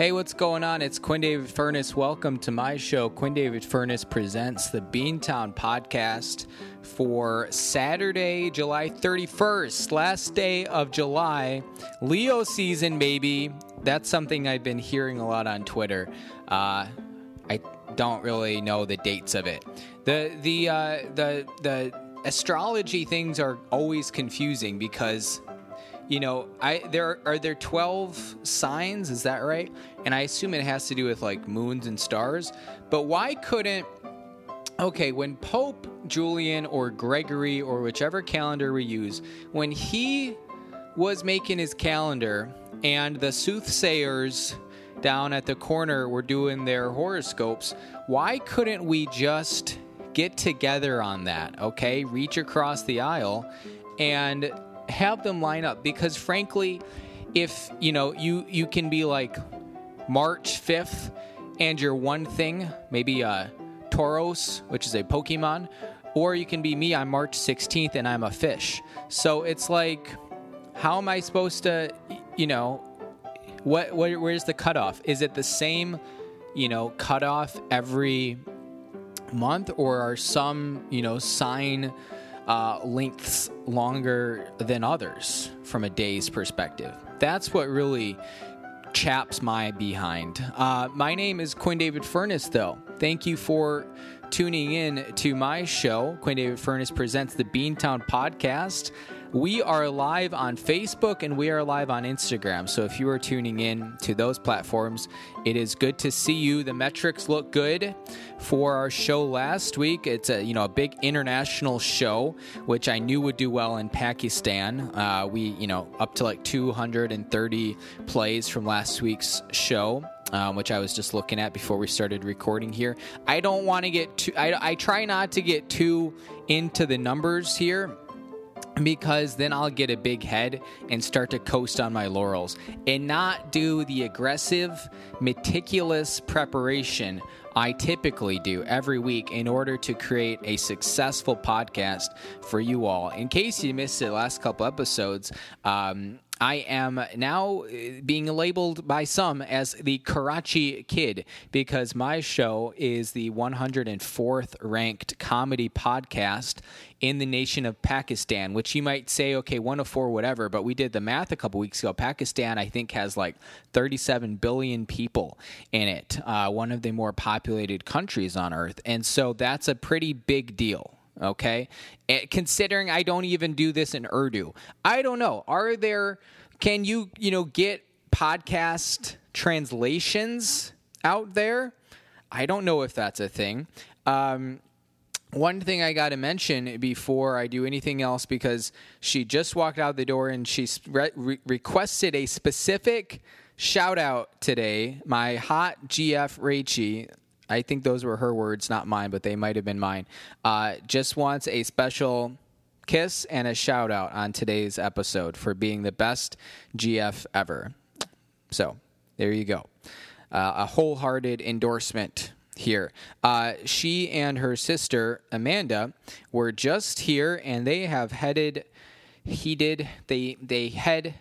Hey, what's going on? It's Quinn David Furness. Welcome to my show. Quinn David Furness presents the Beantown podcast for Saturday, July 31st, last day of July. Leo season, baby. That's something I've been hearing a lot on Twitter. Uh, I don't really know the dates of it. The the uh, the the astrology things are always confusing because you know, I there are there 12 signs, is that right? And I assume it has to do with like moons and stars. But why couldn't Okay, when Pope Julian or Gregory or whichever calendar we use, when he was making his calendar and the soothsayers down at the corner were doing their horoscopes, why couldn't we just get together on that, okay? Reach across the aisle and have them line up because frankly, if you know you you can be like March 5th and you're one thing, maybe uh Tauros, which is a Pokemon, or you can be me, I'm March 16th and I'm a fish. So it's like how am I supposed to you know what, what where's the cutoff? Is it the same, you know, cutoff every month or are some, you know, sign uh, lengths longer than others from a day's perspective. That's what really chaps my behind. Uh, my name is Quinn David Furness, though. Thank you for tuning in to my show. Quinn David Furness presents the Beantown Podcast. We are live on Facebook and we are live on Instagram. So if you are tuning in to those platforms, it is good to see you. The metrics look good for our show last week. It's a you know a big international show, which I knew would do well in Pakistan. Uh, we you know up to like 230 plays from last week's show. Um, which I was just looking at before we started recording here. I don't want to get too. I, I try not to get too into the numbers here because then I'll get a big head and start to coast on my laurels and not do the aggressive, meticulous preparation I typically do every week in order to create a successful podcast for you all. In case you missed the last couple episodes, um, I am now uh, being labeled by some as the Karachi Kid because my show is the 104th ranked comedy podcast in the nation of Pakistan, which you might say, okay, 104, whatever, but we did the math a couple weeks ago. Pakistan, I think, has like 37 billion people in it, uh, one of the more populated countries on earth. And so that's a pretty big deal okay? And considering i don't even do this in urdu. I don't know. Are there can you you know get podcast translations out there? I don't know if that's a thing. Um, one thing I got to mention before I do anything else, because she just walked out the door and she re- requested a specific shout out today. My hot GF Rachie, I think those were her words, not mine, but they might have been mine, uh, just wants a special kiss and a shout out on today's episode for being the best GF ever. So there you go. Uh, a wholehearted endorsement here. Uh, she and her sister Amanda were just here, and they have headed. He did. They they head.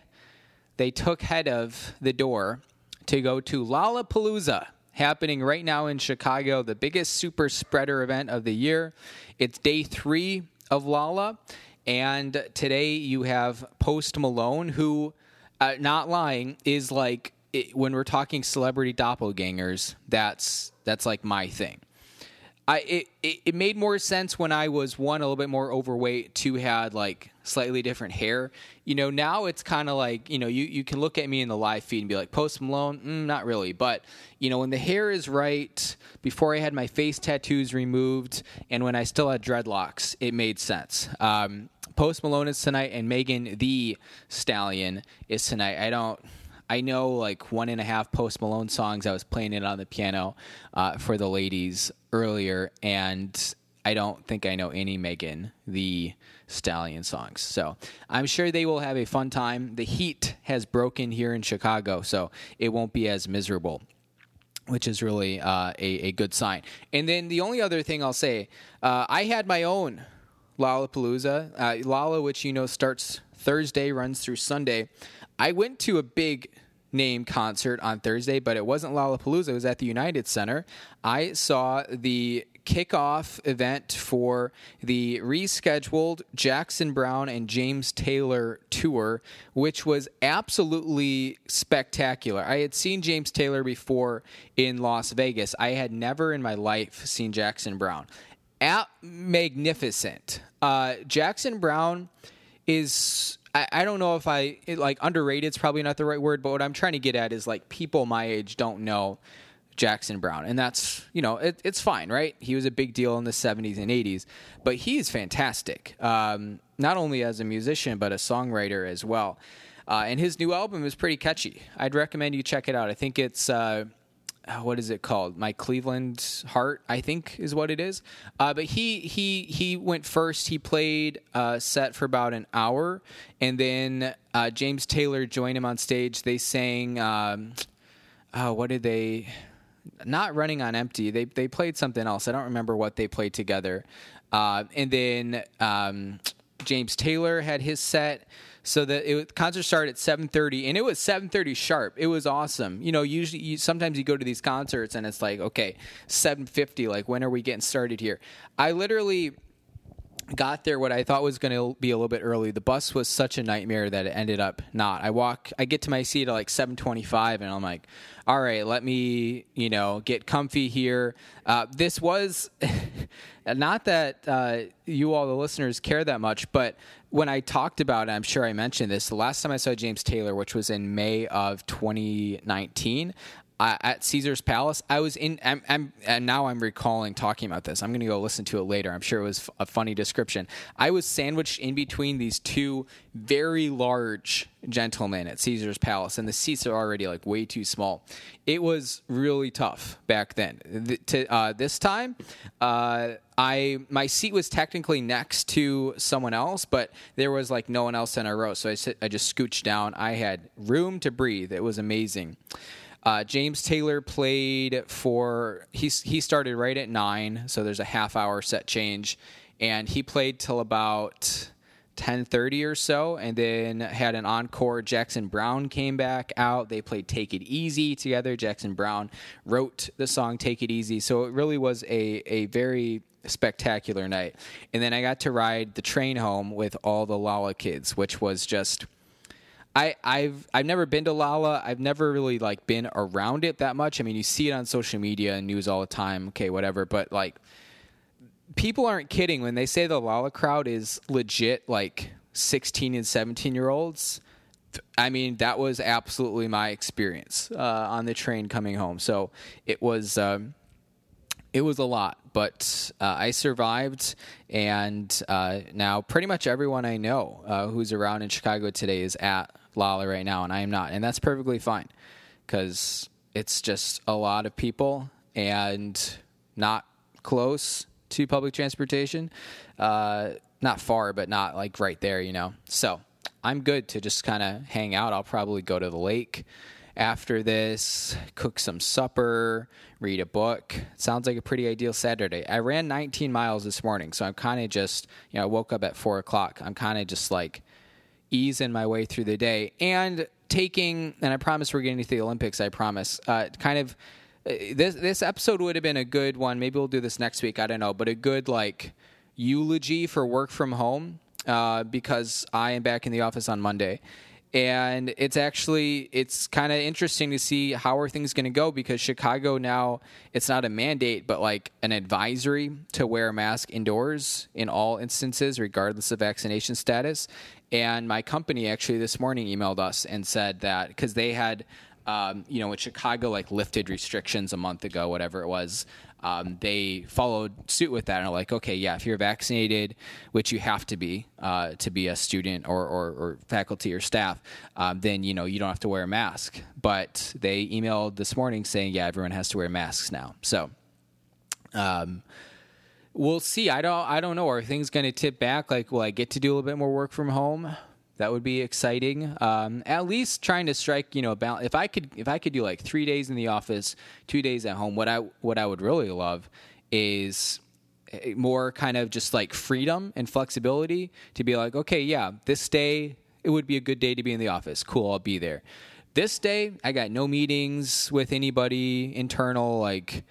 They took head of the door to go to Lollapalooza happening right now in Chicago, the biggest super spreader event of the year. It's day three of Lala. and today you have Post Malone, who, uh, not lying, is like it, when we're talking celebrity doppelgangers, that's that's like my thing. I it, it, it made more sense when I was one a little bit more overweight, two had like slightly different hair. You know, now it's kind of like you know you you can look at me in the live feed and be like Post Malone, mm, not really, but you know when the hair is right, before I had my face tattoos removed, and when I still had dreadlocks, it made sense. Um, Post Malone is tonight, and Megan Thee Stallion is tonight. I don't. I know like one and a half Post Malone songs. I was playing it on the piano uh, for the ladies earlier, and I don't think I know any Megan Thee Stallion songs. So I'm sure they will have a fun time. The heat has broken here in Chicago, so it won't be as miserable. Which is really uh, a, a good sign. And then the only other thing I'll say, uh, I had my own Lollapalooza. Uh, Lolla, which you know starts Thursday, runs through Sunday. I went to a big name concert on Thursday, but it wasn't Lollapalooza. It was at the United Center. I saw the kickoff event for the rescheduled Jackson Browne and James Taylor tour, which was absolutely spectacular. I had seen James Taylor before in Las Vegas. I had never in my life seen Jackson Browne. At magnificent. Uh, Jackson Browne is I, I don't know if I it, like underrated is probably not the right word, but what I'm trying to get at is like people my age don't know Jackson Browne, and that's you know it, it's fine, right? He was a big deal in the '70s and '80s, but he's fantastic, um, not only as a musician but a songwriter as well. Uh, and his new album is pretty catchy. I'd recommend you check it out. I think it's uh, what is it called? My Cleveland Heart, I think, is what it is. Uh, but he he he went first. He played a set for about an hour, and then uh, James Taylor joined him on stage. They sang, um, oh, what did they? Not running on empty. They they played something else. I don't remember what they played together. Uh, and then um, James Taylor had his set so the it, concert started at 7:30 and it was 7:30 sharp. It was awesome. You know, usually you, sometimes you go to these concerts and it's like, okay, 7:50 like when are we getting started here? I literally got there what I thought was going to be a little bit early. The bus was such a nightmare that it ended up not. I walk, I get to my seat at like 7:25, and I'm like, all right, let me, you know, get comfy here. Uh, this was not that uh, you all the listeners care that much, but when I talked about it, I'm sure I mentioned this. The last time I saw James Taylor, which was in May of 2019, at Caesar's Palace. I was in, I'm, I'm, and now I'm recalling talking about this. I'm going to go listen to it later. I'm sure it was a funny description. I was sandwiched in between these two very large gentlemen at Caesar's Palace, and the seats are already like way too small. It was really tough back then. The, to, uh, this time, uh, I my seat was technically next to someone else, but there was like no one else in a row, so I, sit, I just scooched down. I had room to breathe. It was amazing. Uh, James Taylor played for he he started right at nine, so there's a half hour set change, and he played till about. 10:30 or so and then had an encore. Jackson Browne came back out. They played Take It Easy together. Jackson Browne wrote the song Take It Easy so it really was a a very spectacular night. And then I got to ride the train home with all the Lala kids which was just I, I've I've never been to Lala. I've never really like been around it that much. I mean, you see it on social media and news all the time. Okay, whatever. But like, people aren't kidding when they say the Lala crowd is legit like 16 and 17 year olds. I mean, that was absolutely my experience uh, on the train coming home. So it was um, it was a lot, but uh, I survived, and uh, now pretty much everyone I know uh, who's around in Chicago today is at Lolla right now, and I am not, and that's perfectly fine because it's just a lot of people and not close to public transportation, uh, not far, but not like right there, you know. So I'm good to just kind of hang out. I'll probably go to the lake after this, cook some supper, read a book. Sounds like a pretty ideal Saturday. I ran 19 miles this morning, so I'm kind of just, you know, I woke up at four o'clock. I'm kind of just like easing my way through the day and taking, and I promise we're getting to the Olympics, I promise, uh, kind of. Uh, this this episode would have been a good one. Maybe we'll do this next week. I don't know, but a good like eulogy for work from home uh, because I am back in the office on Monday, and it's actually it's kind of interesting to see how are things going to go because Chicago now it's not a mandate but like an advisory to wear a mask indoors in all instances regardless of vaccination status and my company actually this morning emailed us and said that because they had um, you know, in Chicago, like lifted restrictions a month ago, whatever it was, um, they followed suit with that and are like, okay, yeah, if you're vaccinated, which you have to be uh, to be a student or, or, or faculty or staff, um, then you know you don't have to wear a mask. But they emailed this morning saying, yeah, everyone has to wear masks now. So. Um, we'll see. I don't. I don't know. Are things going to tip back? Like, will I get to do a little bit more work from home? That would be exciting. Um, at least trying to strike, you know, balance. If I could, if I could do like three days in the office, two days at home. What I what I would really love is eh, more kind of just like freedom and flexibility to be like, okay, yeah, this day it would be a good day to be in the office. Cool, I'll be there This day, I got no meetings with anybody internal. Like,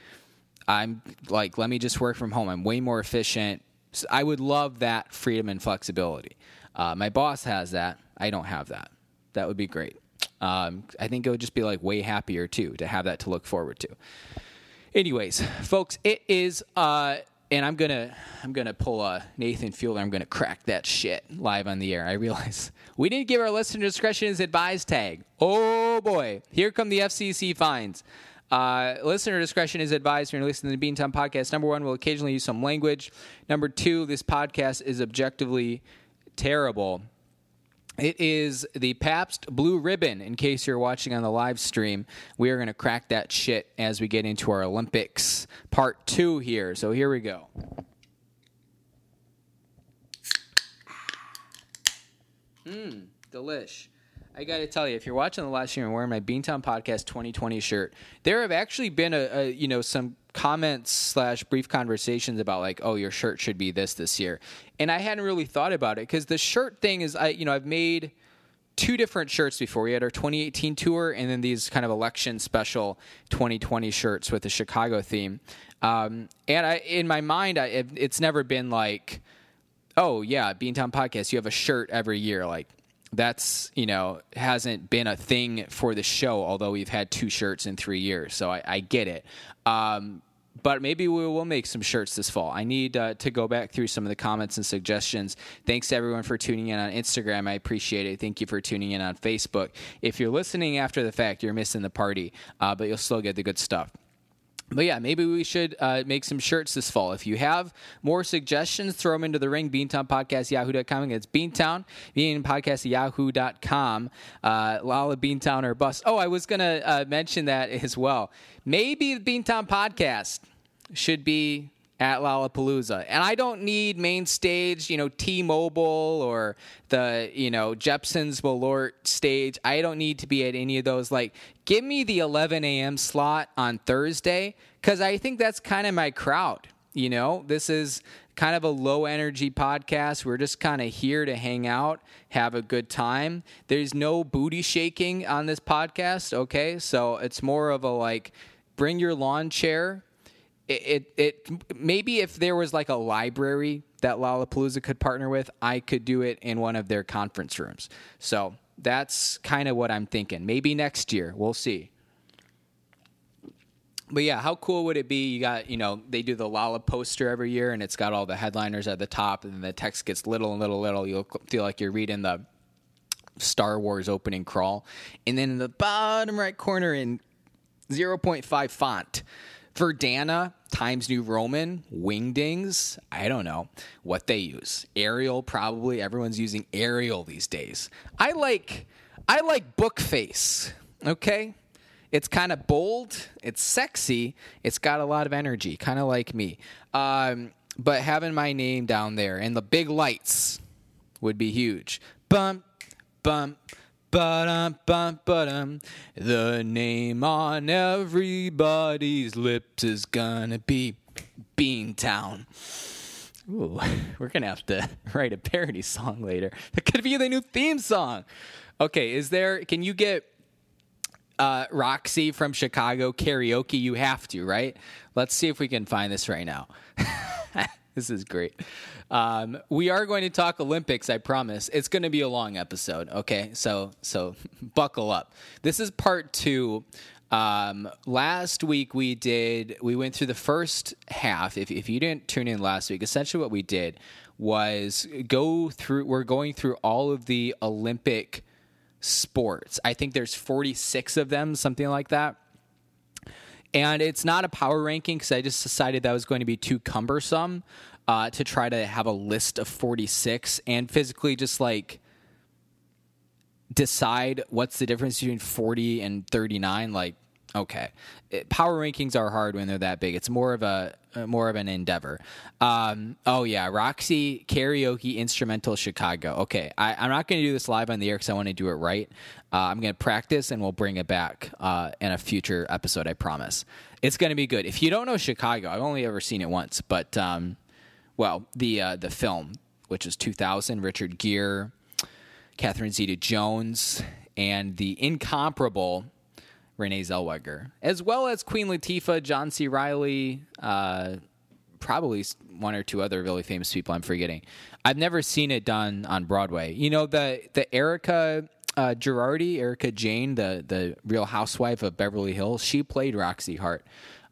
I'm like, let me just work from home. I'm way more efficient. So I would love that freedom and flexibility. Uh, my boss has that. I don't have that. That would be great. Um, I think it would just be like way happier too to have that to look forward to. Anyways, folks, it is. Uh, and I'm gonna I'm gonna pull a Nathan Fielder. I'm gonna crack that shit live on the air. I realize we didn't give our listener discretion as advised tag. Oh boy, here come the FCC fines. Uh, listener discretion is advised when you're listening to the Beantown podcast. Number one, we'll occasionally use some language. Number two, this podcast is objectively terrible. It is the Pabst Blue Ribbon, in case you're watching on the live stream. We are going to crack that shit as we get into our Olympics part two here. So here we go. Mmm, delish. I got to tell you, if you're watching the live stream and wearing my Beantown Podcast 2020 shirt, there have actually been a, a you know some comments slash brief conversations about like, oh, your shirt should be this this year, and I hadn't really thought about it because the shirt thing is, I you know I've made two different shirts before. We had our 2018 tour and then these kind of election special 2020 shirts with the Chicago theme. Um, and I, in my mind, I, it, it's never been like, oh yeah, Beantown Podcast, you have a shirt every year, like that's you know hasn't been a thing for the show although we've had two shirts in three years so i, I get it um, but maybe we will make some shirts this fall. I need uh, to go back through some of the comments and suggestions. Thanks everyone for tuning in on Instagram. I appreciate it. Thank you for tuning in on Facebook. If you're listening after the fact, you're missing the party, uh, but you'll still get the good stuff but yeah, maybe we should uh, make some shirts this fall. If you have more suggestions, throw them into the ring. Beantown Podcast, yahoo.com. It's Beantown, Bean Podcast, yahoo.com. Uh, Lala Beantown or Bust. Oh, I was going to uh, mention that as well. Maybe the Beantown Podcast should be at Lollapalooza. And I don't need main stage, you know, T-Mobile or the, you know, Jeppson's Malort stage. I don't need to be at any of those. Like, give me the 11 a.m. slot on Thursday because I think that's kind of my crowd. You know, this is kind of a low energy podcast. We're just kind of here to hang out, have a good time. There's no booty shaking on this podcast, okay? So it's more of a like, bring your lawn chair it, it, it maybe if there was like a library that Lollapalooza could partner with, I could do it in one of their conference rooms. So that's kind of what I'm thinking. Maybe next year, we'll see. But yeah, how cool would it be? You got, you know, they do the Lala poster every year and it's got all the headliners at the top and the text gets little and little, little. You'll feel like you're reading the Star Wars opening crawl. And then in the bottom right corner in 0.5 font, Verdana, Times New Roman, Wingdings, I don't know what they use. Arial, probably. Everyone's using Arial these days. I like I like Bookface. Okay? It's kind of bold, it's sexy, it's got a lot of energy, kind of like me. Um, but having my name down there and the big lights would be huge. Bump, bump, Ba-dum, ba-dum. The name on everybody's lips is gonna be Beantown. Ooh, we're gonna have to write a parody song later. That could be the new theme song. Okay, is there? Can you get uh, Roxy from Chicago karaoke? You have to, right? Let's see if we can find this right now. this is great. Um, we are going to talk Olympics. I promise. It's going to be a long episode. Okay, so so buckle up. This is part two. Um, last week we did we went through the first half. If if you didn't tune in last week, essentially what we did was go through. We're going through all of the Olympic sports. I think there's 46 of them, something like that. And it's not a power ranking because I just decided that was going to be too cumbersome uh, to try to have a list of 46 and physically just like decide what's the difference between 40 and 39 like okay. It, power rankings are hard when they're that big. It's more of a uh, more of an endeavor. Um, oh yeah roxy karaoke instrumental chicago. Okay I, am not going to do this live on the air because i want to do it right i'm going to practice and we'll bring it back uh, in a future episode i promise it's going to be good if you don't know chicago i've only ever seen it once but um, well, the uh, the film, which is 2000, Richard Gere, Catherine Zeta Jones, and the incomparable Renee Zellweger, as well as Queen Latifah, John C. Reilly, uh, probably one or two other really famous people I'm forgetting. I've never seen it done on Broadway. You know the the Erika uh, Girardi, Erika Jayne, the the Real Housewife of Beverly Hills. She played Roxy Hart,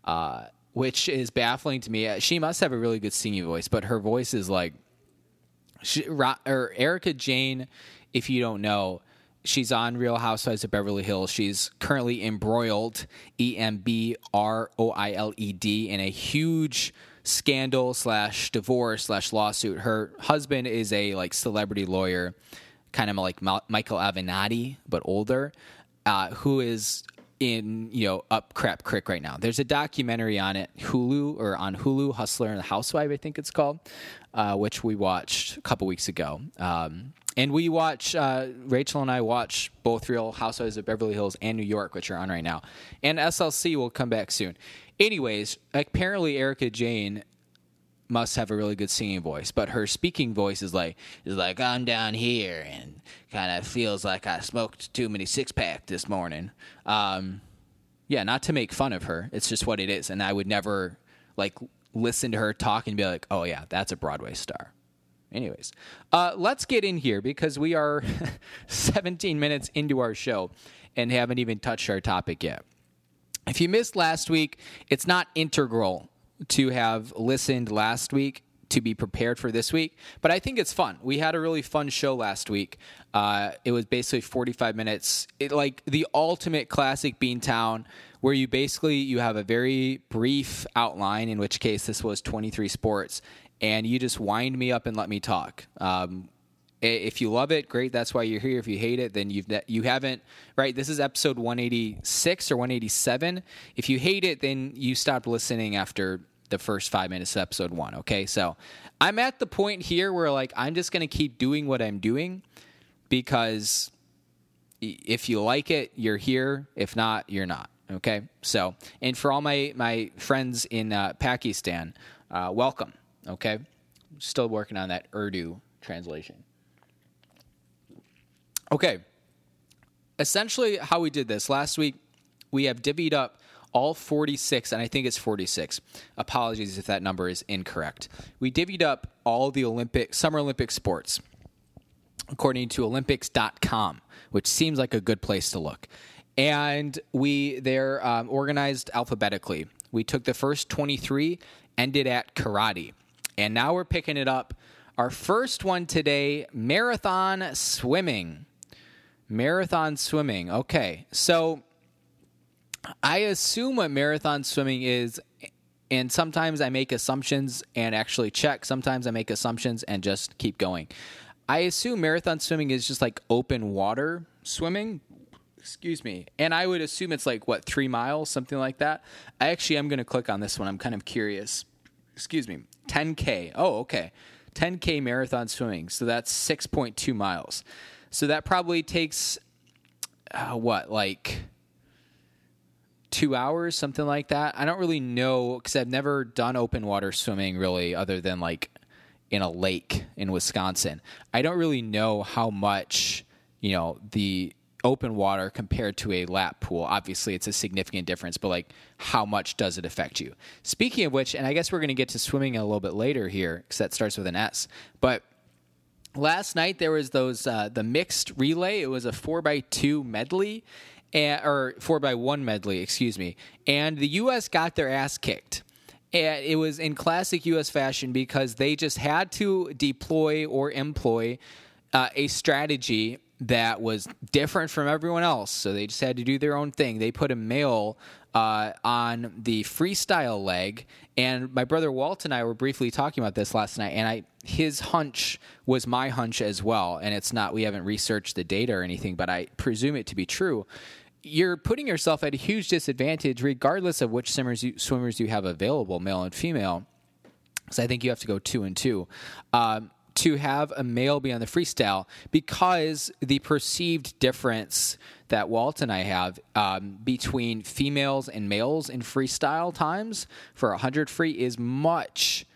uh, which is baffling to me. She must have a really good singing voice, but her voice is like, she, or Erika Jayne. If you don't know, she's on Real Housewives of Beverly Hills. She's currently embroiled, E M B R O I L E D, in a huge scandal slash divorce slash lawsuit. Her husband is a like celebrity lawyer, kind of like Michael Avenatti but older, uh, who is in you know up crap crick right now. There's a documentary on it, Hulu or on Hulu, Hustler and the Housewife, I think it's called, uh, which we watched a couple weeks ago. Um, and we watch uh, Rachel and I watch both Real Housewives of Beverly Hills and New York, which are on right now, and SLC will come back soon. Anyways, apparently Erika Jayne must have a really good singing voice, but her speaking voice is like is like I'm down here and kind of feels like I smoked too many six pack this morning. Um, yeah, not to make fun of her, it's just what it is, and I would never like listen to her talk and be like, oh yeah, that's a Broadway star. Anyways, uh, let's get in here because we are 17 minutes into our show and haven't even touched our topic yet. If you missed last week, it's not integral to have listened last week to be prepared for this week, but I think it's fun. We had a really fun show last week. Uh, it was basically 45 minutes, it, like the ultimate classic Beantown, where you basically you have a very brief outline. In which case, this was 23 sports, and you just wind me up and let me talk. Um, if you love it, great. That's why you're here. If you hate it, then you've you haven't right. This is episode 186 or 187. If you hate it, then you stopped listening after the first five minutes of episode one. Okay, so I'm at the point here where like I'm just gonna keep doing what I'm doing because if you like it, you're here. If not, you're not. Okay, so and for all my my friends in uh, Pakistan, uh, welcome. Okay, still working on that Urdu translation. Okay. Essentially, how we did this last week, we have divvied up all 46, and I think it's 46. Apologies if that number is incorrect. We divvied up all the Olympic Summer Olympic sports according to Olympics.com, which seems like a good place to look. And we they're um, organized alphabetically. We took the first 23, ended at karate, and now we're picking it up. Our first one today: marathon swimming. Marathon swimming. Okay. So I assume what marathon swimming is, and sometimes I make assumptions and actually check. Sometimes I make assumptions and just keep going. I assume marathon swimming is just like open water swimming. Excuse me. And I would assume it's like, what, three miles, something like that. I actually am going to click on this one. I'm kind of curious. Excuse me. 10K. Oh, okay. 10K marathon swimming. So that's 6.2 miles. So that probably takes uh, what, like two hours, something like that. I don't really know because I've never done open water swimming really, other than like in a lake in Wisconsin. I don't really know how much you know the open water compared to a lap pool. Obviously, it's a significant difference, but like, how much does it affect you? Speaking of which, and I guess we're going to get to swimming a little bit later here because that starts with an S, but last night there was those uh, the mixed relay. It was a four by two medley, and, or four by one medley, excuse me. And the U.S. got their ass kicked. And it was in classic U.S. fashion because they just had to deploy or employ uh, a strategy that was different from everyone else. So they just had to do their own thing. They put a male uh, on the freestyle leg, and my brother Walt and I were briefly talking about this last night, and I his hunch was my hunch as well, and it's not we haven't researched the data or anything, but I presume it to be true. You're putting yourself at a huge disadvantage, regardless of which swimmers you, swimmers you have available, male and female. So I think you have to go two and two. Um, to have a male be on the freestyle because the perceived difference that Walt and I have um, between females and males in freestyle times for 100 free is much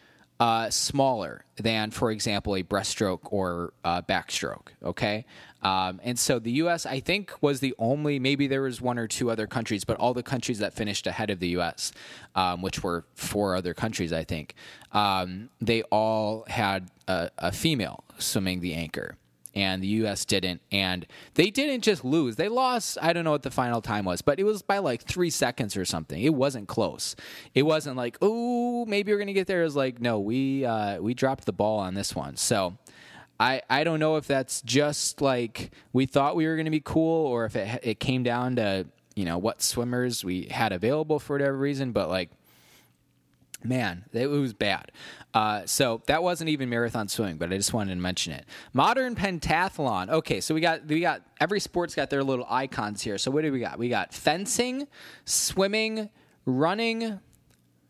uh, smaller than, for example, a breaststroke or uh, backstroke. Okay, um, and so the U.S. I think was the only. Maybe there was one or two other countries, but all the countries that finished ahead of the U.S., um, which were four other countries, I think, um, they all had a, a female swimming the anchor and the U.S. didn't. And they didn't just lose; they lost. I don't know what the final time was, but it was by like three seconds or something. It wasn't close. It wasn't like, oh, maybe we're gonna get there. It was like, no, we uh, we dropped the ball on this one. So. I, I don't know if that's just like we thought we were going to be cool or if it, it came down to you know what swimmers we had available for whatever reason but like man, it was bad. Uh, so that wasn't even marathon swimming, but I just wanted to mention it. Modern pentathlon. Okay, so we got we got every sport's got their little icons here. So what do we got? We got fencing, swimming, running,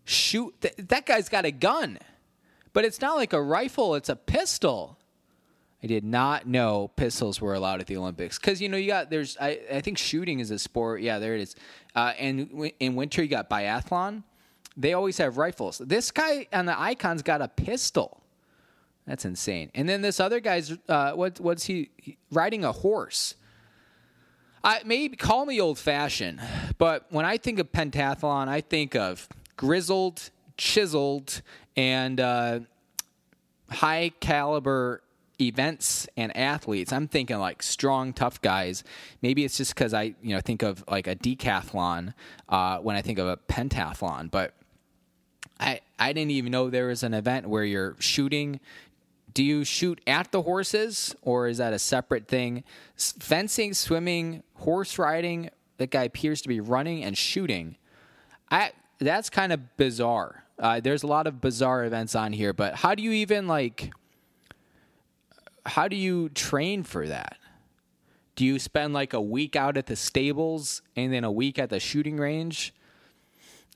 shoot. Th- that guy's got a gun, but it's not like a rifle; it's a pistol. I did not know pistols were allowed at the Olympics because you know you got there's I, I think shooting is a sport. Yeah, there it is. Uh, and w- in winter you got biathlon they always have rifles. This guy on the icon's got a pistol. That's insane. And then this other guy's uh, what what's he, he riding a horse? I maybe call me old fashioned, but when I think of pentathlon, I think of grizzled, chiseled, and uh, high caliber events and athletes. I'm thinking like strong, tough guys. Maybe it's just because I you know think of like a decathlon uh, when I think of a pentathlon, but I I didn't even know there was an event where you're shooting. Do you shoot at the horses, or is that a separate thing? Fencing, swimming, horse riding. That guy appears to be running and shooting. I that's kind of bizarre. Uh, there's a lot of bizarre events on here, but how do you even like? How do you train for that? Do you spend like a week out at the stables and then a week at the shooting range?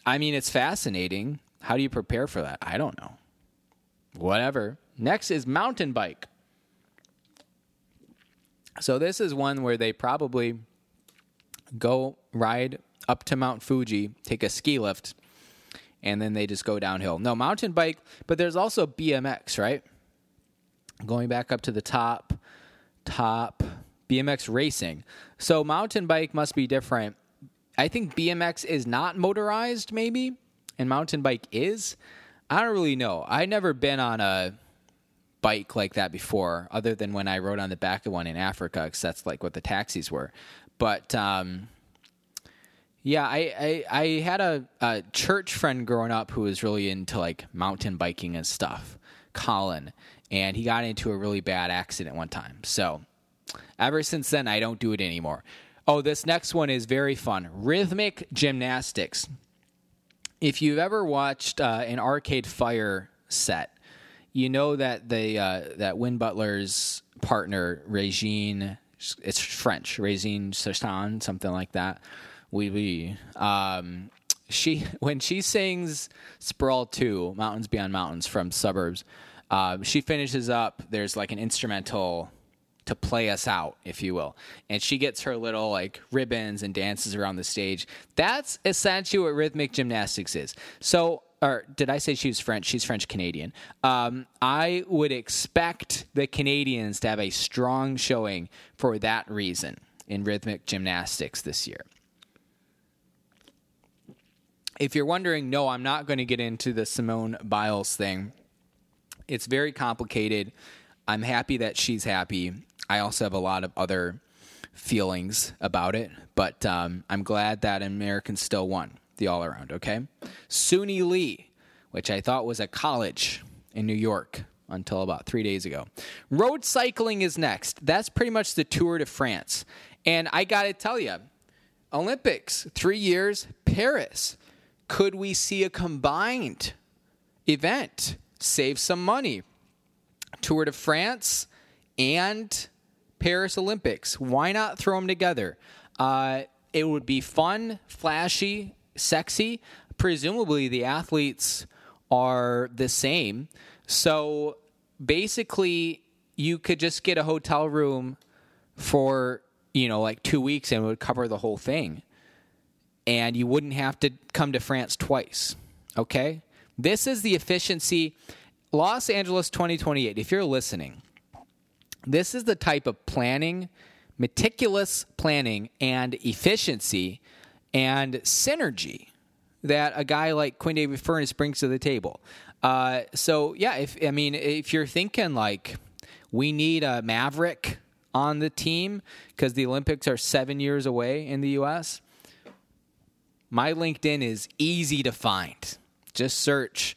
I mean, it's fascinating. How do you prepare for that? I don't know. Whatever. Next is mountain bike. So this is one where they probably go ride up to Mount Fuji, take a ski lift, and then they just go downhill. No, mountain bike, but there's also BMX, right? Going back up to the top, top BMX racing. So mountain bike must be different. I think BMX is not motorized, maybe and mountain bike is? I don't really know. I never been on a bike like that before, other than when I rode on the back of one in Africa, because that's like what the taxis were. But um, yeah, I, I, I had a, a church friend growing up who was really into like mountain biking and stuff, Colin, and he got into a really bad accident one time. So ever since then, I don't do it anymore. Oh, this next one is very fun rhythmic gymnastics if you've ever watched uh, an Arcade Fire set, you know that the uh, that Win Butler's partner Regine, it's French, Regine Sassan, something like that. Oui, oui. Um, she when she sings "Sprawl 2, Mountains Beyond Mountains" from Suburbs, uh, she finishes up. There's like an instrumental to play us out, if you will. And she gets her little like ribbons and dances around the stage. That's essentially what rhythmic gymnastics is. So, or did I say she was French? She's French Canadian. Um, I would expect the Canadians to have a strong showing for that reason in rhythmic gymnastics this year. If you're wondering, no, I'm not going to get into the Simone Biles thing. It's very complicated. I'm happy that she's happy. I also have a lot of other feelings about it, but um, I'm glad that Americans still won the all around, okay? Suni Lee, which I thought was a college in New York until about three days ago. Road cycling is next. That's pretty much the Tour de France. And I got to tell you, Olympics, three years, Paris. Could we see a combined event? Save some money. Tour de France and Paris Olympics. Why not throw them together? Uh, it would be fun, flashy, sexy. Presumably, the athletes are the same. So basically, you could just get a hotel room for, you know, like two weeks and it would cover the whole thing. And you wouldn't have to come to France twice. Okay? This is the efficiency Los Angeles 2028, if you're listening, this is the type of planning, meticulous planning, and efficiency and synergy that a guy like Quinn David Furness brings to the table. Uh, so yeah, if I mean if you're thinking like we need a maverick on the team because the Olympics are seven years away in the U.S. My LinkedIn is easy to find. Just search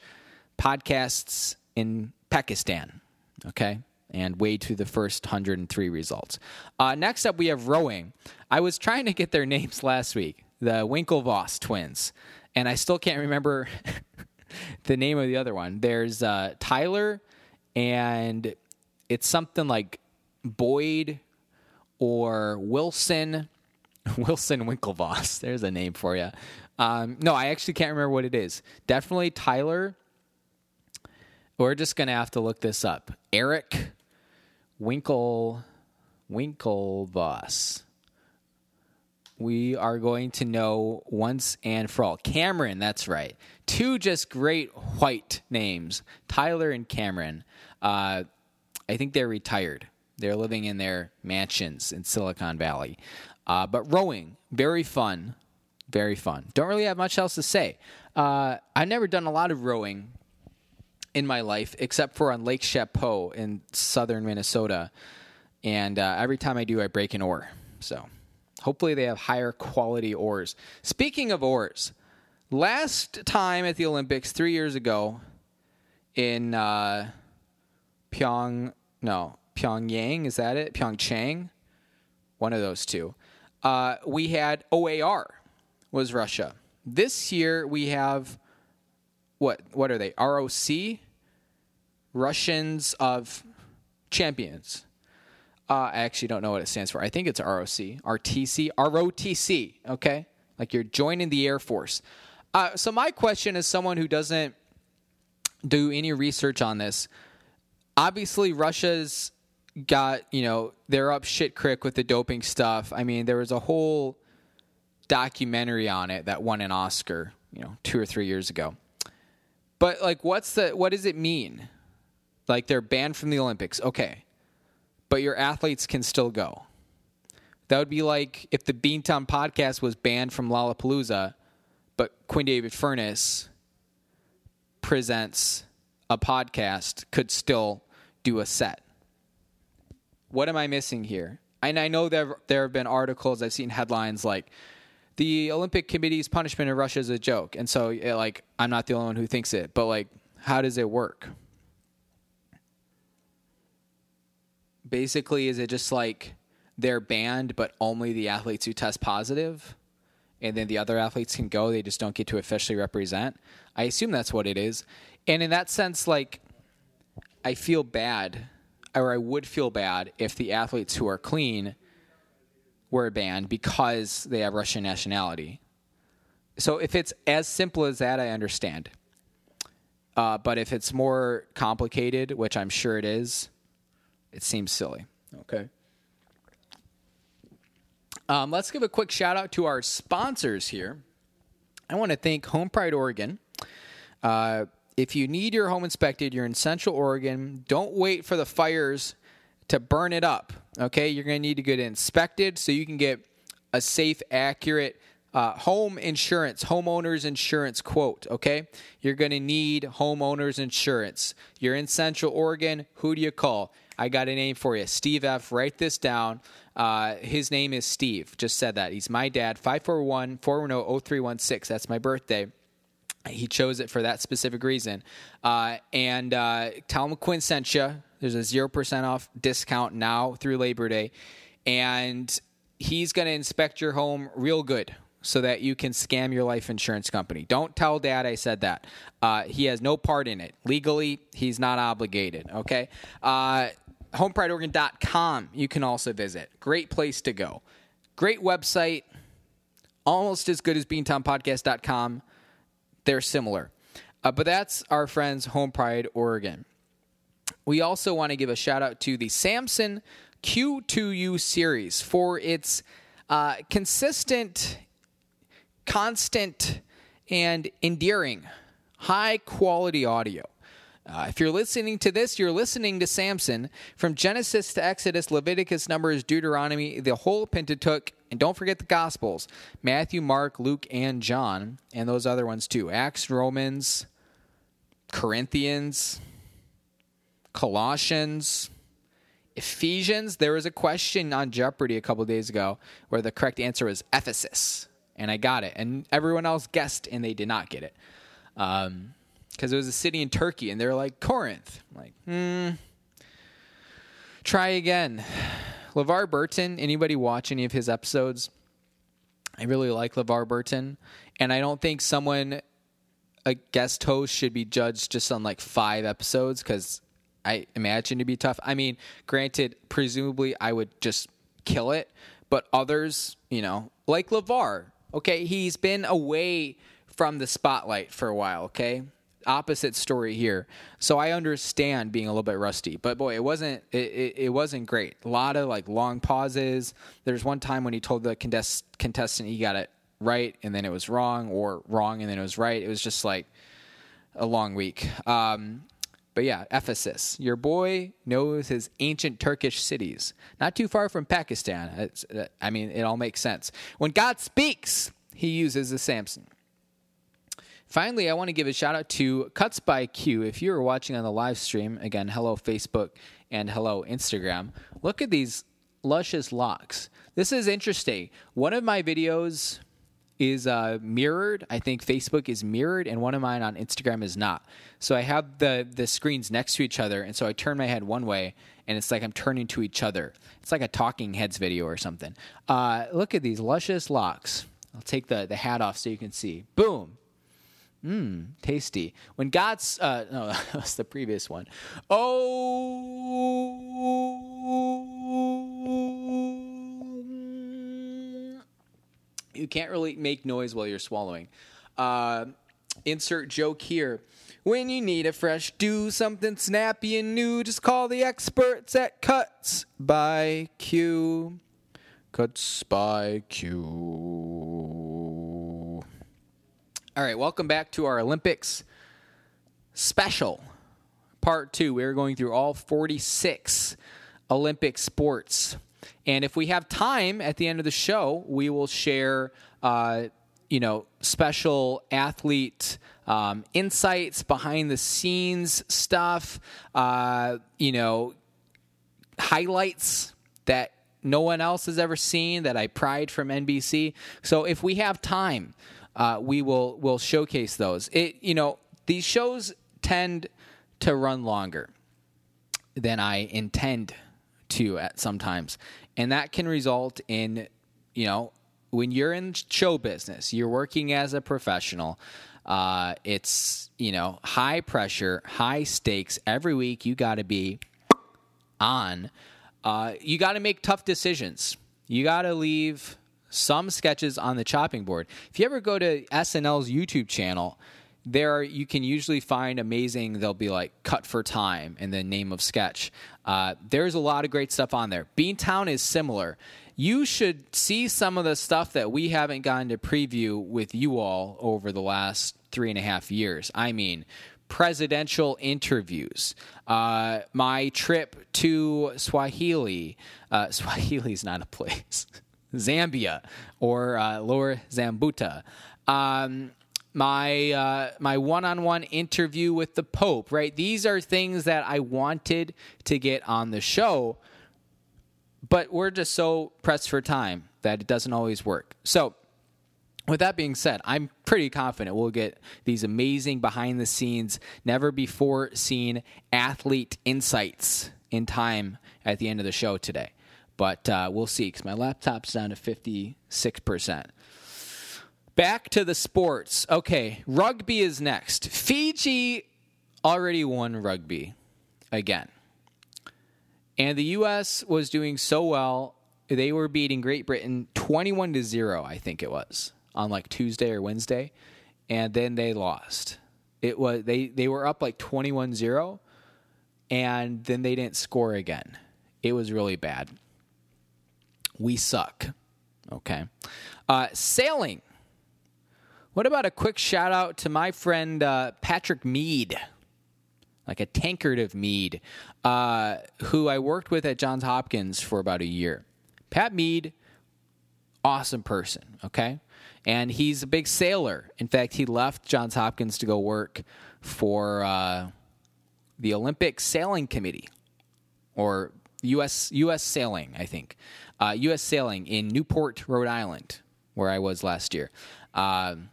podcasts in Pakistan, okay, and wade through the first 103 results. Uh, next up, we have rowing. I was trying to get their names last week, the Winklevoss twins, and I still can't remember the name of the other one. There's uh, Tyler, and it's something like Boyd or Wilson. Wilson Winklevoss. There's a name for you. Um, no, I actually can't remember what it is. Definitely Tyler. We're just gonna have to look this up. Eric Winkle Winklevoss. We are going to know once and for all. Cameron, that's right. Two just great white names, Tyler and Cameron. Uh, I think they're retired. They're living in their mansions in Silicon Valley. Uh, but rowing, very fun. Very fun. Don't really have much else to say. Uh, I've never done a lot of rowing in my life, except for on Lake Chapeau in southern Minnesota. And uh, every time I do, I break an oar. So hopefully they have higher quality oars. Speaking of oars, last time at the Olympics, three years ago, in uh, Pyong, no, Pyongyang, is that it? Pyeongchang? One of those two. Uh, we had OAR, was Russia. This year we have what? What are they? ROC, Russians of Champions. Uh, I actually don't know what it stands for. I think it's ROC, RTC, ROTC. Okay, like you're joining the Air Force. Uh, so my question, is, someone who doesn't do any research on this, obviously Russia's got you know they're up shit creek with the doping stuff. I mean, there was a whole documentary on it that won an Oscar, you know, two or three years ago. But like, what's the what does it mean? Like they're banned from the Olympics, okay, but your athletes can still go. That would be like if the Beantown podcast was banned from Lollapalooza, but Quinn David Furness presents a podcast could still do a set. What am I missing here? And I know there there have been articles I've seen headlines like the Olympic Committee's punishment in Russia is a joke, and so like I'm not the only one who thinks it, but like how does it work? Basically, is it just like they're banned, but only the athletes who test positive, and then the other athletes can go? They just don't get to officially represent. I assume that's what it is, and in that sense, like I feel bad, or I would feel bad if the athletes who are clean were banned because they have Russian nationality. So if it's as simple as that, I understand. Uh, but if it's more complicated, which I'm sure it is, it seems silly. Okay. Um, let's give a quick shout out to our sponsors here. I want to thank Home Pride Oregon. Uh, if you need your home inspected, you're in Central Oregon. Don't wait for the fires to burn it up. Okay, you're going to need to get inspected so you can get a safe, accurate uh, home insurance, homeowners insurance quote. Okay, you're going to need homeowners insurance. You're in Central Oregon. Who do you call? I got a name for you, Steve F. Write this down. Uh, his name is Steve. Just said that. He's my dad. 541 410 0316. That's my birthday. He chose it for that specific reason. Uh, and uh, tell him Quinn sent you. There's a 0% off discount now through Labor Day. And he's going to inspect your home real good so that you can scam your life insurance company. Don't tell dad I said that. Uh, he has no part in it. Legally, he's not obligated, okay? Uh, HomePrideOregon.com, you can also visit. Great place to go. Great website, almost as good as BeantownPodcast.com. They're similar. Uh, but that's our friends, Home Pride Oregon. We also want to give a shout out to the Samson Q2U series for its uh, consistent, constant, and endearing high quality audio. Uh, if you're listening to this, you're listening to Samson. From Genesis to Exodus, Leviticus, Numbers, Deuteronomy, the whole Pentateuch, and don't forget the Gospels Matthew, Mark, Luke, and John, and those other ones too Acts, Romans, Corinthians, Colossians. Ephesians, there was a question on Jeopardy a couple days ago where the correct answer was Ephesus, and I got it, and everyone else guessed and they did not get it. Um, because it was a city in Turkey, and they're like Corinth. I'm like, hmm. Try again. LeVar Burton. Anybody watch any of his episodes? I really like LeVar Burton, and I don't think someone a guest host should be judged just on like five episodes because I imagine to be tough. I mean, granted, presumably I would just kill it, but others, you know, like LeVar, okay, he's been away from the spotlight for a while, okay? opposite story here. So I understand being a little bit rusty, but boy, it wasn't it, it, it, wasn't great. A lot of like long pauses. There's one time when he told the contest, contestant he got it right and then it was wrong, or wrong and then it was right. It was just like a long week. Um, but yeah, Ephesus. Your boy knows his ancient Turkish cities, not too far from Pakistan. It's, uh, I mean, it all makes sense. When God speaks, he uses the Samson. Finally, I want to give a shout out to Cuts by Q. If you are watching on the live stream, again, hello Facebook and hello Instagram. Look at these luscious locks. This is interesting. One of my videos is uh, mirrored. I think Facebook is mirrored, and one of mine on Instagram is not. So I have the the screens next to each other, and so I turn my head one way, and it's like I'm turning to each other. It's like a Talking Heads video or something. Uh, look at these luscious locks. I'll take the the hat off so you can see. Boom. Mmm, tasty. When God's uh no, that's the previous one. Oh You can't really make noise while you're swallowing. Uh insert joke here. When you need a fresh do, something snappy and new, just call the experts at Cuts by Q. Cuts by Q. All right, welcome back to our Olympics special, part two. We're going through all 46 Olympic sports. And if we have time at the end of the show, we will share, uh, you know, special athlete um, insights, behind the scenes stuff, uh, you know, highlights that no one else has ever seen that I pried from NBC. So if we have time, uh, we will will showcase those. It you know these shows tend to run longer than I intend to at sometimes, and that can result in you know when you're in show business, you're working as a professional. Uh, it's you know high pressure, high stakes. Every week you got to be on. Uh, you got to make tough decisions. You got to leave some sketches on the chopping board. If you ever go to SNL's YouTube channel, there you can usually find amazing. They'll be like cut for time and the name of sketch. Uh, there's a lot of great stuff on there. Beantown is similar. You should see some of the stuff that we haven't gotten to preview with you all over the last three and a half years. I mean, presidential interviews, uh, my trip to Swahili. Uh, Swahili is not a place. Zambia or uh, Lower Zambuta. Um, my uh, my one-on-one interview with the Pope, right? These are things that I wanted to get on the show, but we're just so pressed for time that it doesn't always work. So, with that being said, I'm pretty confident we'll get these amazing behind the scenes, never before seen athlete insights in time at the end of the show today. But uh, we'll see because my laptop's down to 56%. Back to the sports. Okay, rugby is next. Fiji already won rugby again. And the U.S. was doing so well. They were beating Great Britain 21 to 0, I think it was, on like Tuesday or Wednesday. And then they lost. It was they, they were up like 21 0, and then they didn't score again. It was really bad. We suck. Okay. Uh, sailing. What about a quick shout out to my friend uh, Patrick Mead? like a tankard of mead, uh, who I worked with at Johns Hopkins for about a year. Pat Mead, awesome person, okay? And he's a big sailor. In fact, he left Johns Hopkins to go work for uh, the Olympic Sailing Committee or U.S. U.S. Sailing, I think. Uh, U.S. Sailing in Newport, Rhode Island, where I was last year. Um,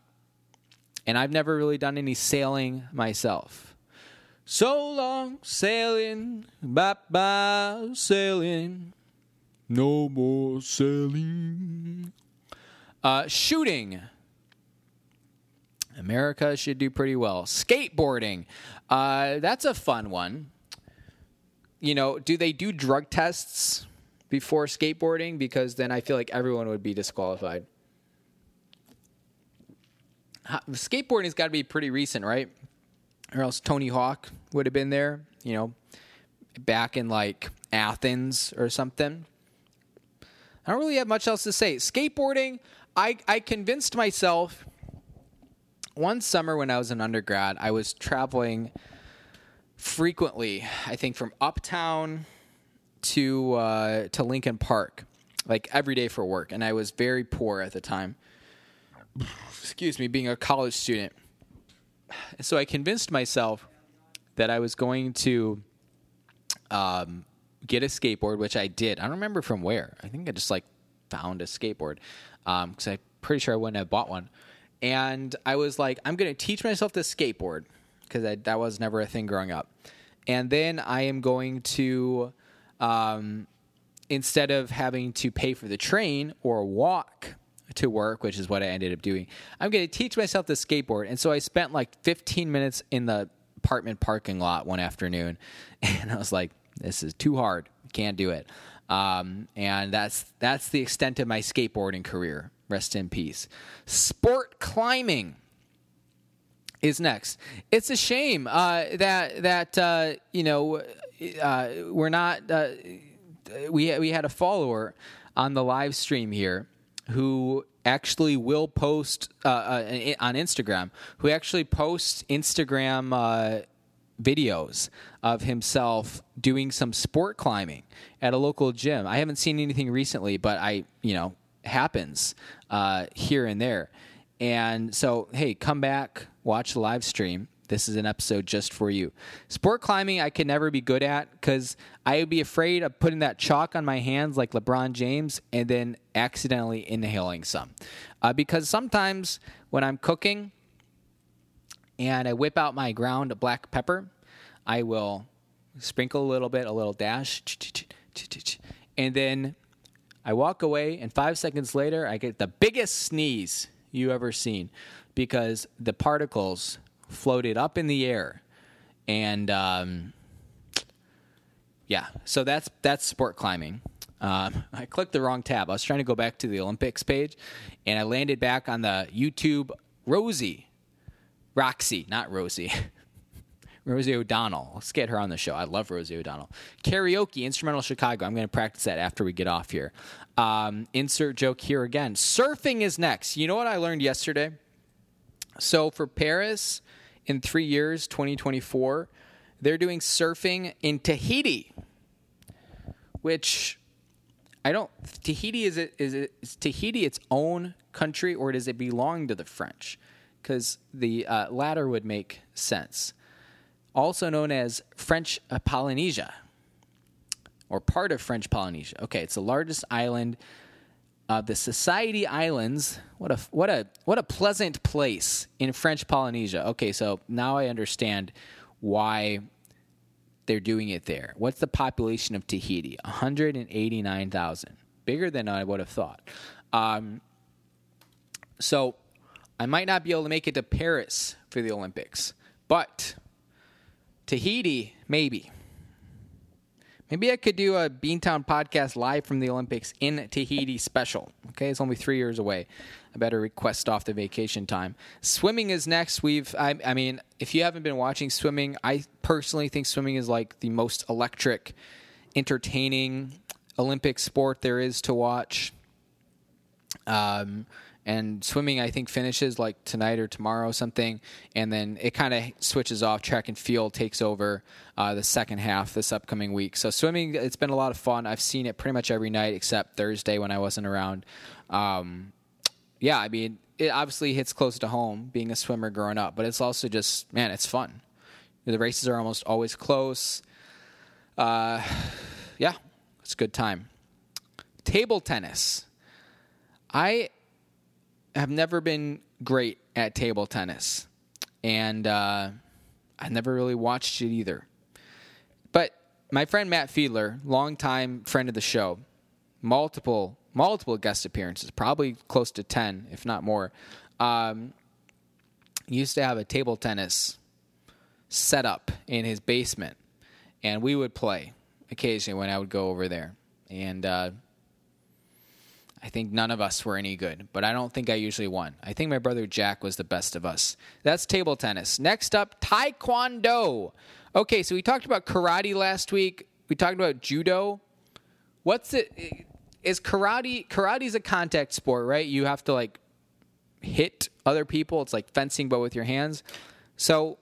and I've never really done any sailing myself. So long sailing, bye bye sailing, no more sailing. Uh, shooting. America should do pretty well. Skateboarding. Uh, that's a fun one. You know, do they do drug tests before skateboarding? Because then I feel like everyone would be disqualified. Skateboarding has got to be pretty recent, right? Or else Tony Hawk would have been there, you know, back in like Athens or something. I don't really have much else to say. Skateboarding, I, I convinced myself one summer when I was an undergrad, I was traveling frequently, I think from uptown to uh, to Lincoln Park, like every day for work, and I was very poor at the time. Excuse me, being a college student. So I convinced myself that I was going to um, get a skateboard, which I did. I don't remember from where. I think I just like found a skateboard because um, I'm pretty sure I wouldn't have bought one. And I was like, I'm going to teach myself to skateboard because that was never a thing growing up. And then I am going to, um, instead of having to pay for the train or walk to work, which is what I ended up doing, I'm going to teach myself to skateboard. And so I spent like 15 minutes in the apartment parking lot one afternoon, and I was like, this is too hard. Can't do it. Um, and that's that's the extent of my skateboarding career. Rest in peace. Sport climbing is next. It's a shame uh, that that uh, you know uh, we're not. Uh, we we had a follower on the live stream here who actually will post uh, uh, on Instagram. Who actually posts Instagram videos of himself doing some sport climbing at a local gym. I haven't seen anything recently, but I, you know, happens uh, here and there. And so, hey, come back, watch the live stream. This is an episode just for you. Sport climbing, I could never be good at because I would be afraid of putting that chalk on my hands like LeBron James and then accidentally inhaling some. Uh, because sometimes when I'm cooking, and I whip out my ground black pepper. I will sprinkle a little bit, a little dash, and then I walk away. And five seconds later, I get the biggest sneeze you ever seen because the particles floated up in the air, and um, yeah, so that's that's sport climbing. Um, I clicked the wrong tab. I was trying to go back to the Olympics page, and I landed back on the YouTube Rosie Roxy, not Rosie. Rosie O'Donnell. Let's get her on the show. I love Rosie O'Donnell. Karaoke, Instrumental Chicago. I'm going to practice that after we get off here. Um, insert joke here again. Surfing is next. You know what I learned yesterday? So for Paris in three years, 2024, they're doing surfing in Tahiti, which I don't. Tahiti is it is it is Tahiti its own country or does it belong to the French? because the uh, latter would make sense. Also known as French Polynesia, or part of French Polynesia. Okay, it's the largest island of the Society Islands. What a what a what a pleasant place in French Polynesia. Okay, so now I understand why they're doing it there. What's the population of Tahiti? 189,000. Bigger than I would have thought. Um, so I might not be able to make it to Paris for the Olympics, but Tahiti, maybe. Maybe I could do a Beantown podcast live from the Olympics in Tahiti special. Okay, it's only three years away. I better request off the vacation time. Swimming is next. We've, I, I mean, if you haven't been watching swimming, I personally think swimming is like the most electric, entertaining Olympic sport there is to watch. Um, and swimming I think finishes like tonight or tomorrow or something, and then it kind of switches off. Track and field takes over uh, the second half this upcoming week. So swimming, it's been a lot of fun. I've seen it pretty much every night except Thursday when I wasn't around. Um, yeah, I mean, it obviously hits close to home being a swimmer growing up, but it's also just man, it's fun. The races are almost always close. Uh, yeah, it's a good time. Table tennis. I have never been great at table tennis, and uh, I never really watched it either. But my friend Matt Fiedler, longtime friend of the show, multiple multiple guest appearances, probably close to ten, if not more. Um, used to have a table tennis set up in his basement, and we would play occasionally when I would go over there. And uh, I think none of us were any good, but I don't think I usually won. I think my brother Jack was the best of us. That's table tennis. Next up, Taekwondo. Okay, so we talked about karate last week. We talked about judo. What's it? Is karate? Karate's a contact sport, right? You have to like hit other people. It's like fencing, but with your hands. So,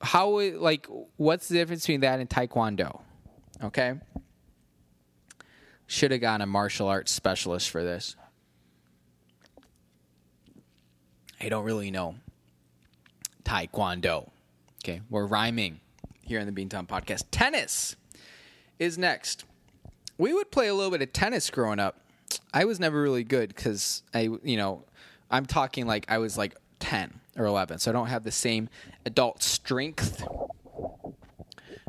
how like what's the difference between that and Taekwondo? Okay. Should have gotten a martial arts specialist for this. I don't really know. Taekwondo. Okay, we're rhyming here in the Beantown podcast. Tennis is next. We would play a little bit of tennis growing up. I was never really good because I, you know, I'm talking like I was like 10 or 11, so I don't have the same adult strength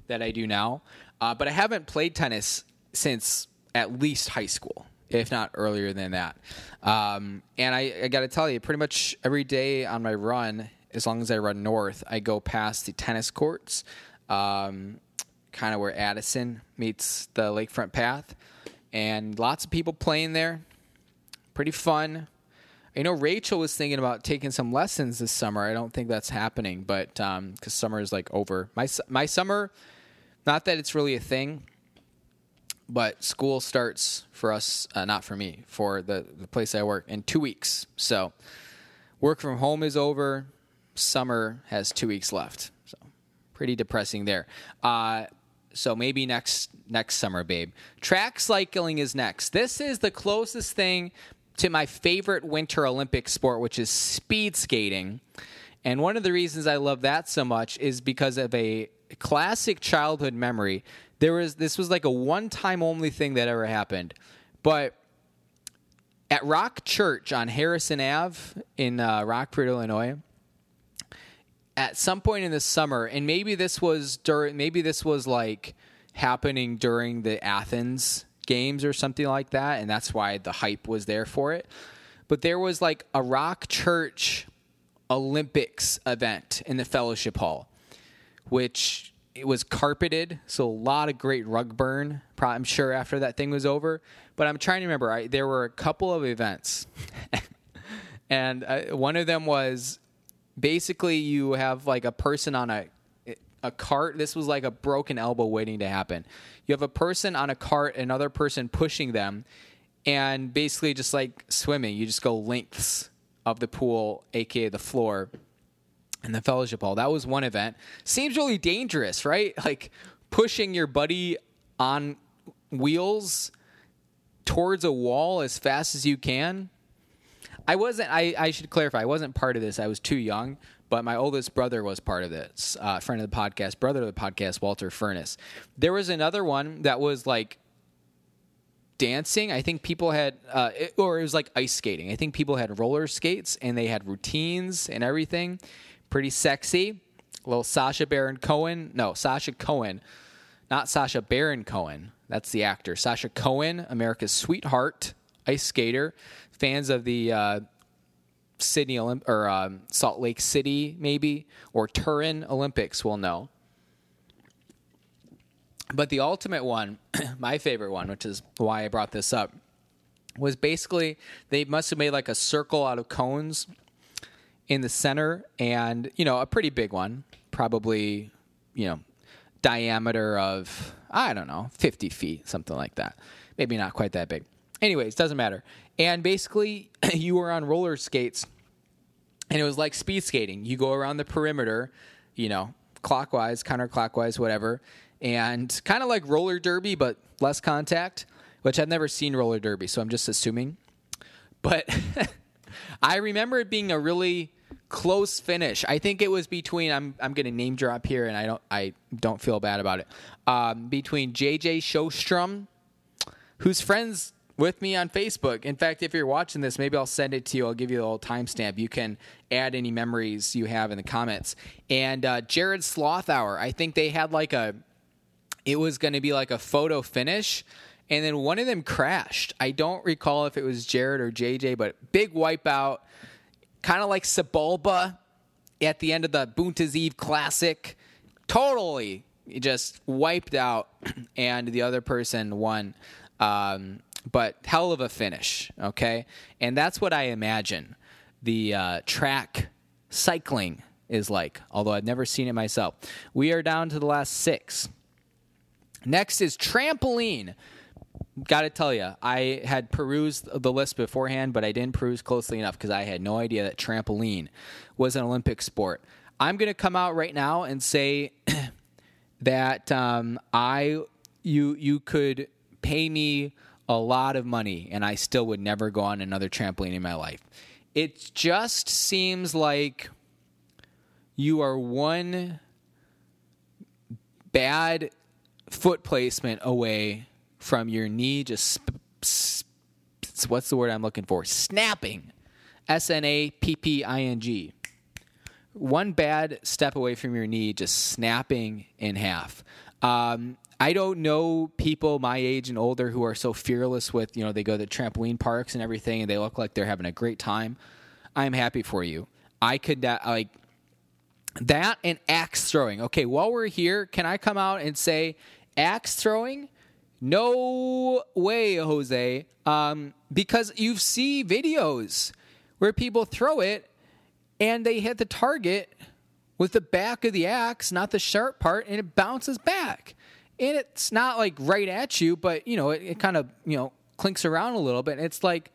that I do now. Uh, but I haven't played tennis since at least high school, if not earlier than that. Um, and I, I got to tell you, pretty much every day on my run, as long as I run north, I go past the tennis courts, um, kind of where Addison meets the lakefront path, and lots of people playing there. Pretty fun. I know Rachel was thinking about taking some lessons this summer. I don't think that's happening, but because um, summer is like over. My my summer, not that it's really a thing but school starts for us, uh, not for me, for the, the place I work in two weeks. So work from home is over. Summer has two weeks left. So pretty depressing there. Uh, so maybe next next summer, babe. Track cycling is next. This is the closest thing to my favorite Winter Olympic sport, which is speed skating. And one of the reasons I love that so much is because of a classic childhood memory there was this was like a one time only thing that ever happened, but at Rock Church on Harrison Ave in uh, Rockford, Illinois. At some point in the summer, and maybe this was during, maybe this was like happening during the Athens games or something like that, and that's why the hype was there for it. But there was like a Rock Church Olympics event in the fellowship hall, which it was carpeted, so a lot of great rug burn. I'm sure after that thing was over. But I'm trying to remember. I, there were a couple of events, and uh, one of them was basically you have like a person on a a cart. This was like a broken elbow waiting to happen. You have a person on a cart, another person pushing them, and basically just like swimming. You just go lengths of the pool, aka the floor in the fellowship hall. That was one event. Seems really dangerous, right? Like pushing your buddy on wheels towards a wall as fast as you can. I wasn't. I, I should clarify. I wasn't part of this. I was too young. But my oldest brother was part of this. Uh, friend of the podcast, brother of the podcast, Walter Furnace. There was another one that was like dancing. I think people had, uh, it, or it was like ice skating. I think people had roller skates and they had routines and everything pretty sexy. Little Sacha Baron Cohen. No, Sasha Cohen. Not Sacha Baron Cohen. That's the actor. Sasha Cohen, America's sweetheart, ice skater. Fans of the uh, Sydney Olymp- or um, Salt Lake City, maybe, or Turin Olympics will know. But the ultimate one, my favorite one, which is why I brought this up, was basically they must have made like a circle out of cones in the center and, you know, a pretty big one, probably, you know, diameter of, I don't know, 50 feet, something like that. Maybe not quite that big. anyways, doesn't matter. And basically, you were on roller skates, and it was like speed skating. You go around the perimeter, you know, clockwise, counterclockwise, whatever, and kind of like roller derby, but less contact. Which I've never seen roller derby, so I'm just assuming. But I remember it being a really close finish. I think it was between I'm I'm going to name drop here, and I don't I don't feel bad about it. Um, between JJ Showstrom, who's friends with me on Facebook. In fact, if you're watching this, maybe I'll send it to you. I'll give you a little timestamp. You can add any memories you have in the comments. And uh, Jared Slothauer, I think they had like a. It was going to be like a photo finish and then one of them crashed. I don't recall if it was Jared or JJ, but big wipeout, kind of like Sebulba at the end of the Boonta's Eve Classic. Totally just wiped out, and the other person won. Um, but hell of a finish, okay? And that's what I imagine the uh, track cycling is like, although I've never seen it myself. We are down to the last six. Next is trampoline got to tell you, I had perused the list beforehand, but I didn't peruse closely enough because I had no idea that trampoline was an Olympic sport. I'm to come out right now and say that um, I you you could pay me a lot of money and I still would never go on another trampoline in my life. It just seems like you are one bad foot placement away from your knee just sp- sp- what's the word I'm looking for? Snapping. S N A P P I N G. One bad step away from your knee just snapping in half. Um, I don't know people my age and older who are so fearless with, you know, they go to trampoline parks and everything and they look like they're having a great time. I'm happy for you. I could, uh, like, that and axe throwing. Okay, while we're here, can I come out and say axe throwing no way, Jose. Um, because you see videos where people throw it and they hit the target with the back of the axe, not the sharp part, and it bounces back. And it's not like right at you, but you know, it, it kind of, you know, clinks around a little bit. And it's like,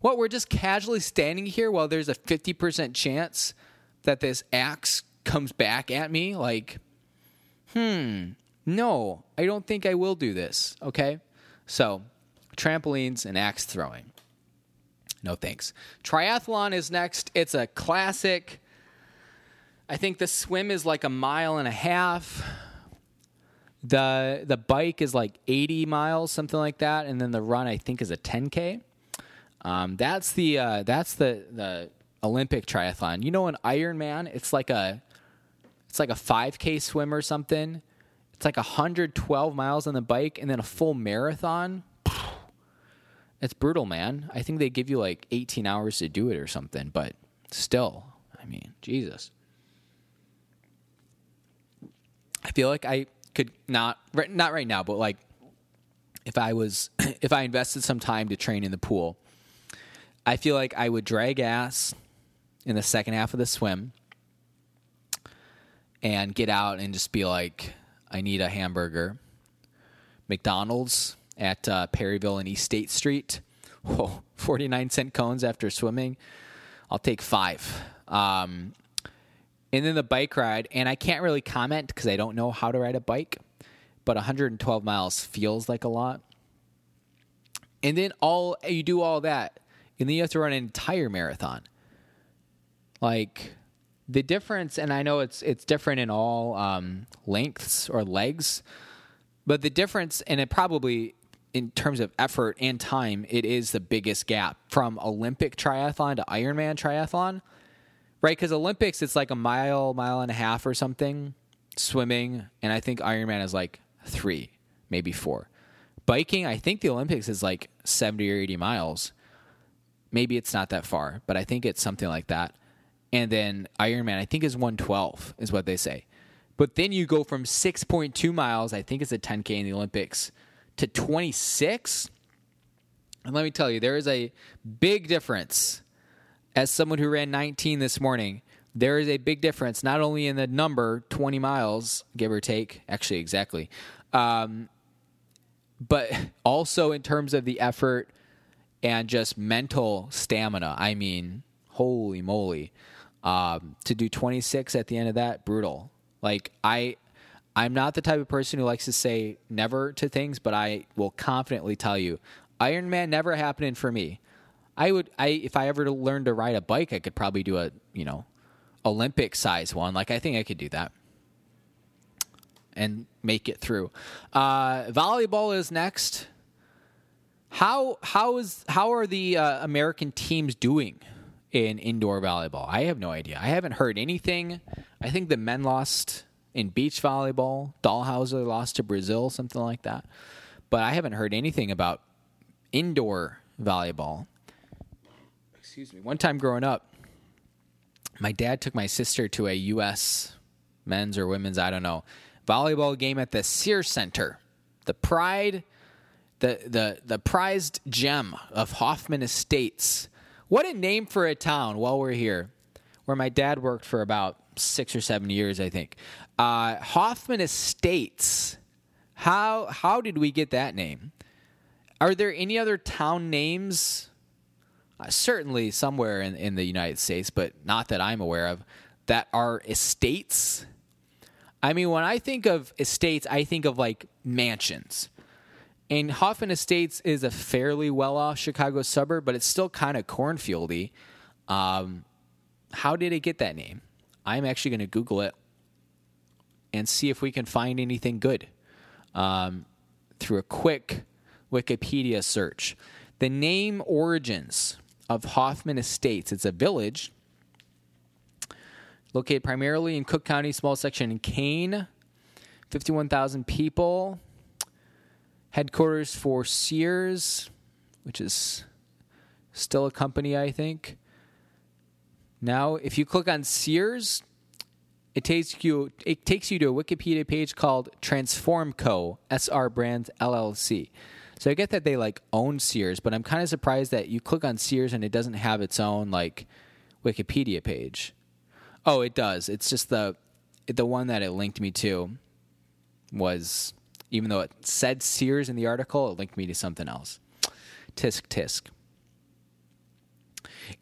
what, we're just casually standing here while there's a 50% chance that this axe comes back at me? Like, hmm, no, I don't think I will do this. Okay. So, trampolines and axe throwing. No thanks. Triathlon is next. It's a classic. I think the swim is like a mile and a half. The the bike is like 80 miles, something like that, and then the run I think is a 10k. Um, that's the uh, that's the the Olympic triathlon. You know, an Ironman, it's like a it's like a 5k swim or something it's like 112 miles on the bike and then a full marathon. It's brutal, man. I think they give you like 18 hours to do it or something, but still, I mean, Jesus. I feel like I could not not right now, but like if I was if I invested some time to train in the pool, I feel like I would drag ass in the second half of the swim and get out and just be like I need a hamburger. McDonald's at uh, Perryville and East State Street. Oh, 49 cent cones after swimming. I'll take five. Um, and then the bike ride, and I can't really comment because I don't know how to ride a bike, but 112 miles feels like a lot. And then all you do all that, and then you have to run an entire marathon. Like the difference, and I know it's it's different in all um, lengths or legs, but the difference, and it probably in terms of effort and time, it is the biggest gap from Olympic triathlon to Ironman triathlon, right? Because Olympics, it's like a mile, mile and a half or something swimming, and I think Ironman is like three, maybe four. Biking, I think the Olympics is like 70 or 80 miles. Maybe it's not that far, but I think it's something like that and then Ironman I think is 112 is what they say. But then you go from 6.2 miles, I think it's a 10k in the Olympics, to 26. And let me tell you, there is a big difference. As someone who ran 19 this morning, there is a big difference not only in the number 20 miles, give or take, actually exactly, um, but also in terms of the effort and just mental stamina. I mean, holy moly. Um, to do 26 at the end of that, brutal. Like, I. I'm not the type of person who likes to say never to things, but I will confidently tell you, Iron Man never happening for me. I would, I if I ever learned to ride a bike, I could probably do a you know Olympic size one. Like I think I could do that and make it through. Uh, volleyball is next. How how is how are the uh, American teams doing in indoor volleyball? I have no idea. I haven't heard anything. I think the men lost in beach volleyball. Dalhausser lost to Brazil, something like that. But I haven't heard anything about indoor volleyball. Excuse me. One time growing up, my dad took my sister to a U.S. men's or women's, I don't know, volleyball game at the Sears Center. The pride, the the the prized gem of Hoffman Estates. What a name for a town while we're here, where my dad worked for about six or seven years, I think. Uh, Hoffman Estates. How how did we get that name? Are there any other town names? Uh, certainly somewhere in, in the United States, but not that I'm aware of, that are estates. I mean, when I think of estates, I think of like mansions. And Hoffman Estates is a fairly well off Chicago suburb, but it's still kind of cornfieldy. Um, how did it get that name? I'm actually going to Google it and see if we can find anything good um, through a quick Wikipedia search. The name origins of Hoffman Estates. It's a village located primarily in Cook County, small section in Kane. 51,000 people. Headquarters for Sears, which is still a company, I think. Now, if you click on Sears, it takes you it takes you to a Wikipedia page called Transformco SR Brands LLC. So I get that they like own Sears, but I'm kind of surprised that you click on Sears and it doesn't have its own like Wikipedia page. Oh, it does. It's just the the one that it linked me to was even though it said Sears in the article, it linked me to something else. Tisk tisk.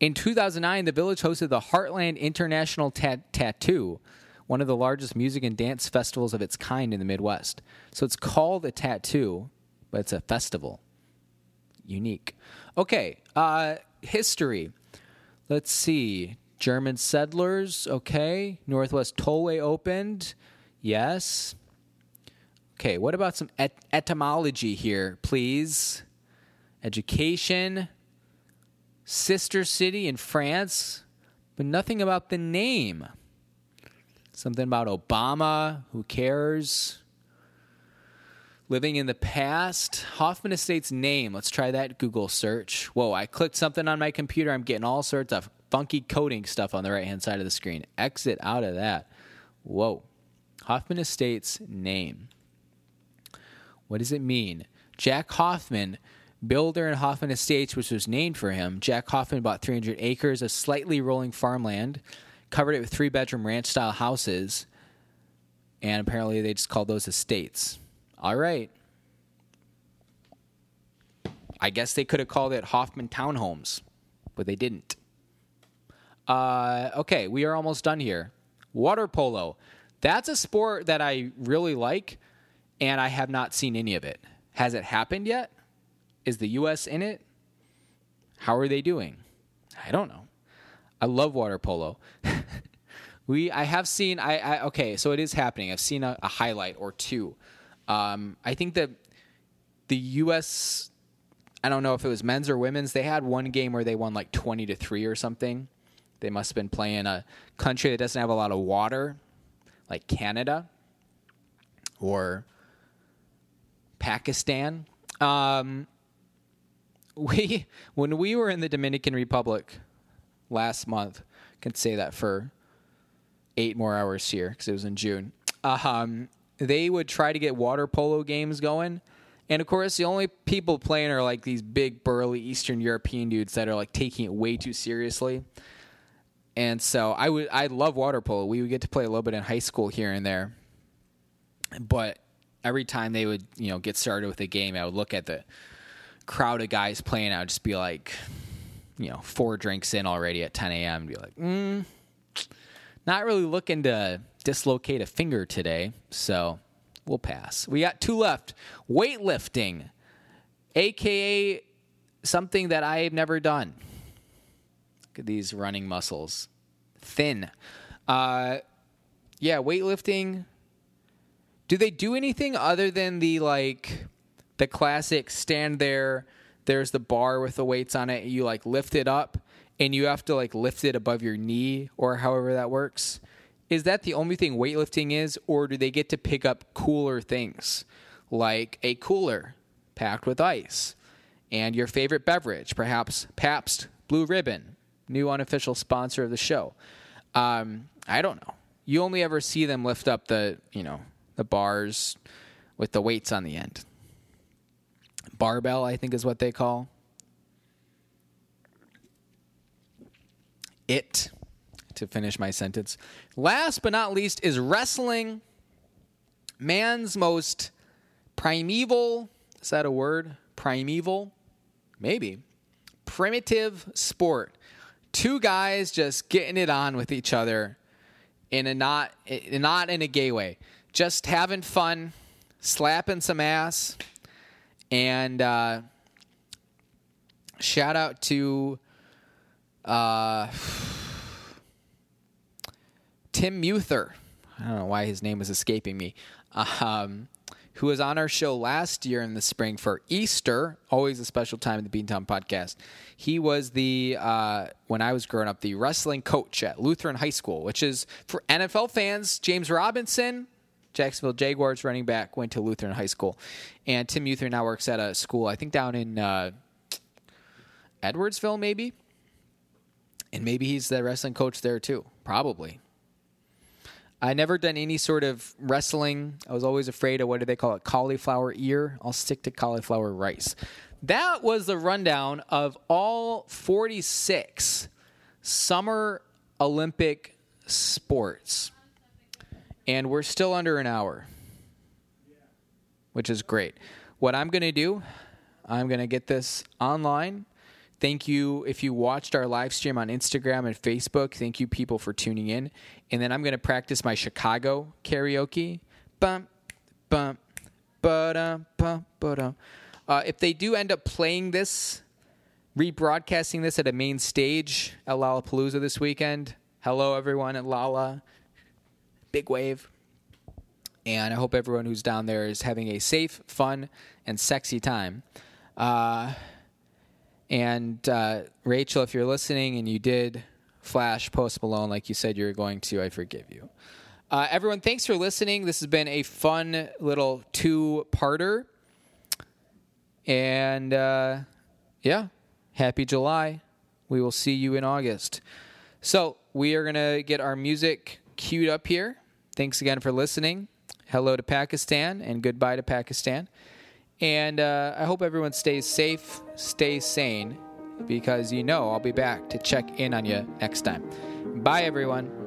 In 2009, the village hosted the Heartland International Tattoo, one of the largest music and dance festivals of its kind in the Midwest. So it's called a tattoo, but it's a festival. Unique. Okay, uh, history. Let's see. German settlers, okay. Northwest Tollway opened, yes. Okay, what about some et- etymology here, please? Education, sister city in France, but nothing about the name. Something about Obama, who cares? Living in the past, Hoffman Estates name. Let's try that Google search. Whoa, I clicked something on my computer. I'm getting all sorts of funky coding stuff on the right hand side of the screen. Exit out of that. Whoa. Hoffman Estates name. What does it mean? Jack Hoffman, builder in Hoffman Estates, which was named for him. Jack Hoffman bought 300 acres of slightly rolling farmland, covered it with three bedroom ranch style houses, and apparently they just called those estates. All right. I guess they could have called it Hoffman Townhomes, but they didn't. Uh, okay, we are almost done here. Water polo. That's a sport that I really like, and I have not seen any of it. Has it happened yet? Is the U.S. in it? How are they doing? I don't know. I love water polo. we I have seen I, I, okay, so it is happening. I've seen a, a highlight or two um, I think that the U.S. I don't know if it was men's or women's. They had one game where they won like twenty to three or something. They must have been playing a country that doesn't have a lot of water, like Canada or Pakistan. Um, we when we were in the Dominican Republic last month, I can say that for eight more hours here because it was in June. Um, they would try to get water polo games going. And of course, the only people playing are like these big, burly Eastern European dudes that are like taking it way too seriously. And so I would, I love water polo. We would get to play a little bit in high school here and there, but every time they would, you know, get started with a game, I would look at the crowd of guys playing, I would just be like, you know, four drinks in already at 10 a.m. and be like, mm, not really looking to dislocate a finger today, so we'll pass. We got two left. Weightlifting, aka something that I've never done. Look at these running muscles. Thin. Uh, yeah, weightlifting. Do they do anything other than the like the classic stand there, there's the bar with the weights on it, you like lift it up and you have to like lift it above your knee or however that works? Is that the only thing weightlifting is, or do they get to pick up cooler things like a cooler packed with ice and your favorite beverage, perhaps Pabst Blue Ribbon, new unofficial sponsor of the show? Um, I don't know. You only ever see them lift up the, you know, the bars with the weights on the end. Barbell, I think, is what they call it. To finish my sentence. Last but not least is wrestling. Man's most primeval, is that a word? Primeval? Maybe. Primitive sport. Two guys just getting it on with each other in a not not in a gay way. Just having fun, slapping some ass, and uh, shout out to uh, Tim Muther. I don't know why his name is escaping me. Um, who was on our show last year in the spring for Easter, always a special time in the Beantown podcast. He was the, uh, when I was growing up, the wrestling coach at Lutheran High School, which is for NFL fans, James Robinson, Jacksonville Jaguars running back, went to Lutheran High School. And Tim Muther now works at a school, I think down in uh, Edwardsville, maybe. And maybe he's the wrestling coach there too. Probably. I never done any sort of wrestling. I was always afraid of what do they call it? Cauliflower ear. I'll stick to cauliflower rice. That was the rundown of all 46 summer Olympic sports. And we're still under an hour, which is great. What I'm going to do, I'm going to get this online. Thank you if you watched our live stream on Instagram and Facebook. Thank you, people, for tuning in. And then I'm going to practice my Chicago karaoke. Bum, bum, ba-dum, bum, ba-dum. Uh, if they do end up playing this, rebroadcasting this at a main stage at Lollapalooza this weekend, hello, everyone at Lolla big wave. And I hope everyone who's down there is having a safe, fun, and sexy time. Uh, and uh, Rachel, if you're listening and you did flash Post Malone like you said you were going to, I forgive you. Uh, everyone, thanks for listening. This has been a fun little two parter. And uh, yeah, happy July. We will see you in August. So we are going to get our music queued up here. Thanks again for listening. Hello to Pakistan and goodbye to Pakistan. And uh, I hope everyone stays safe, stays sane, because you know I'll be back to check in on you next time. Bye, everyone.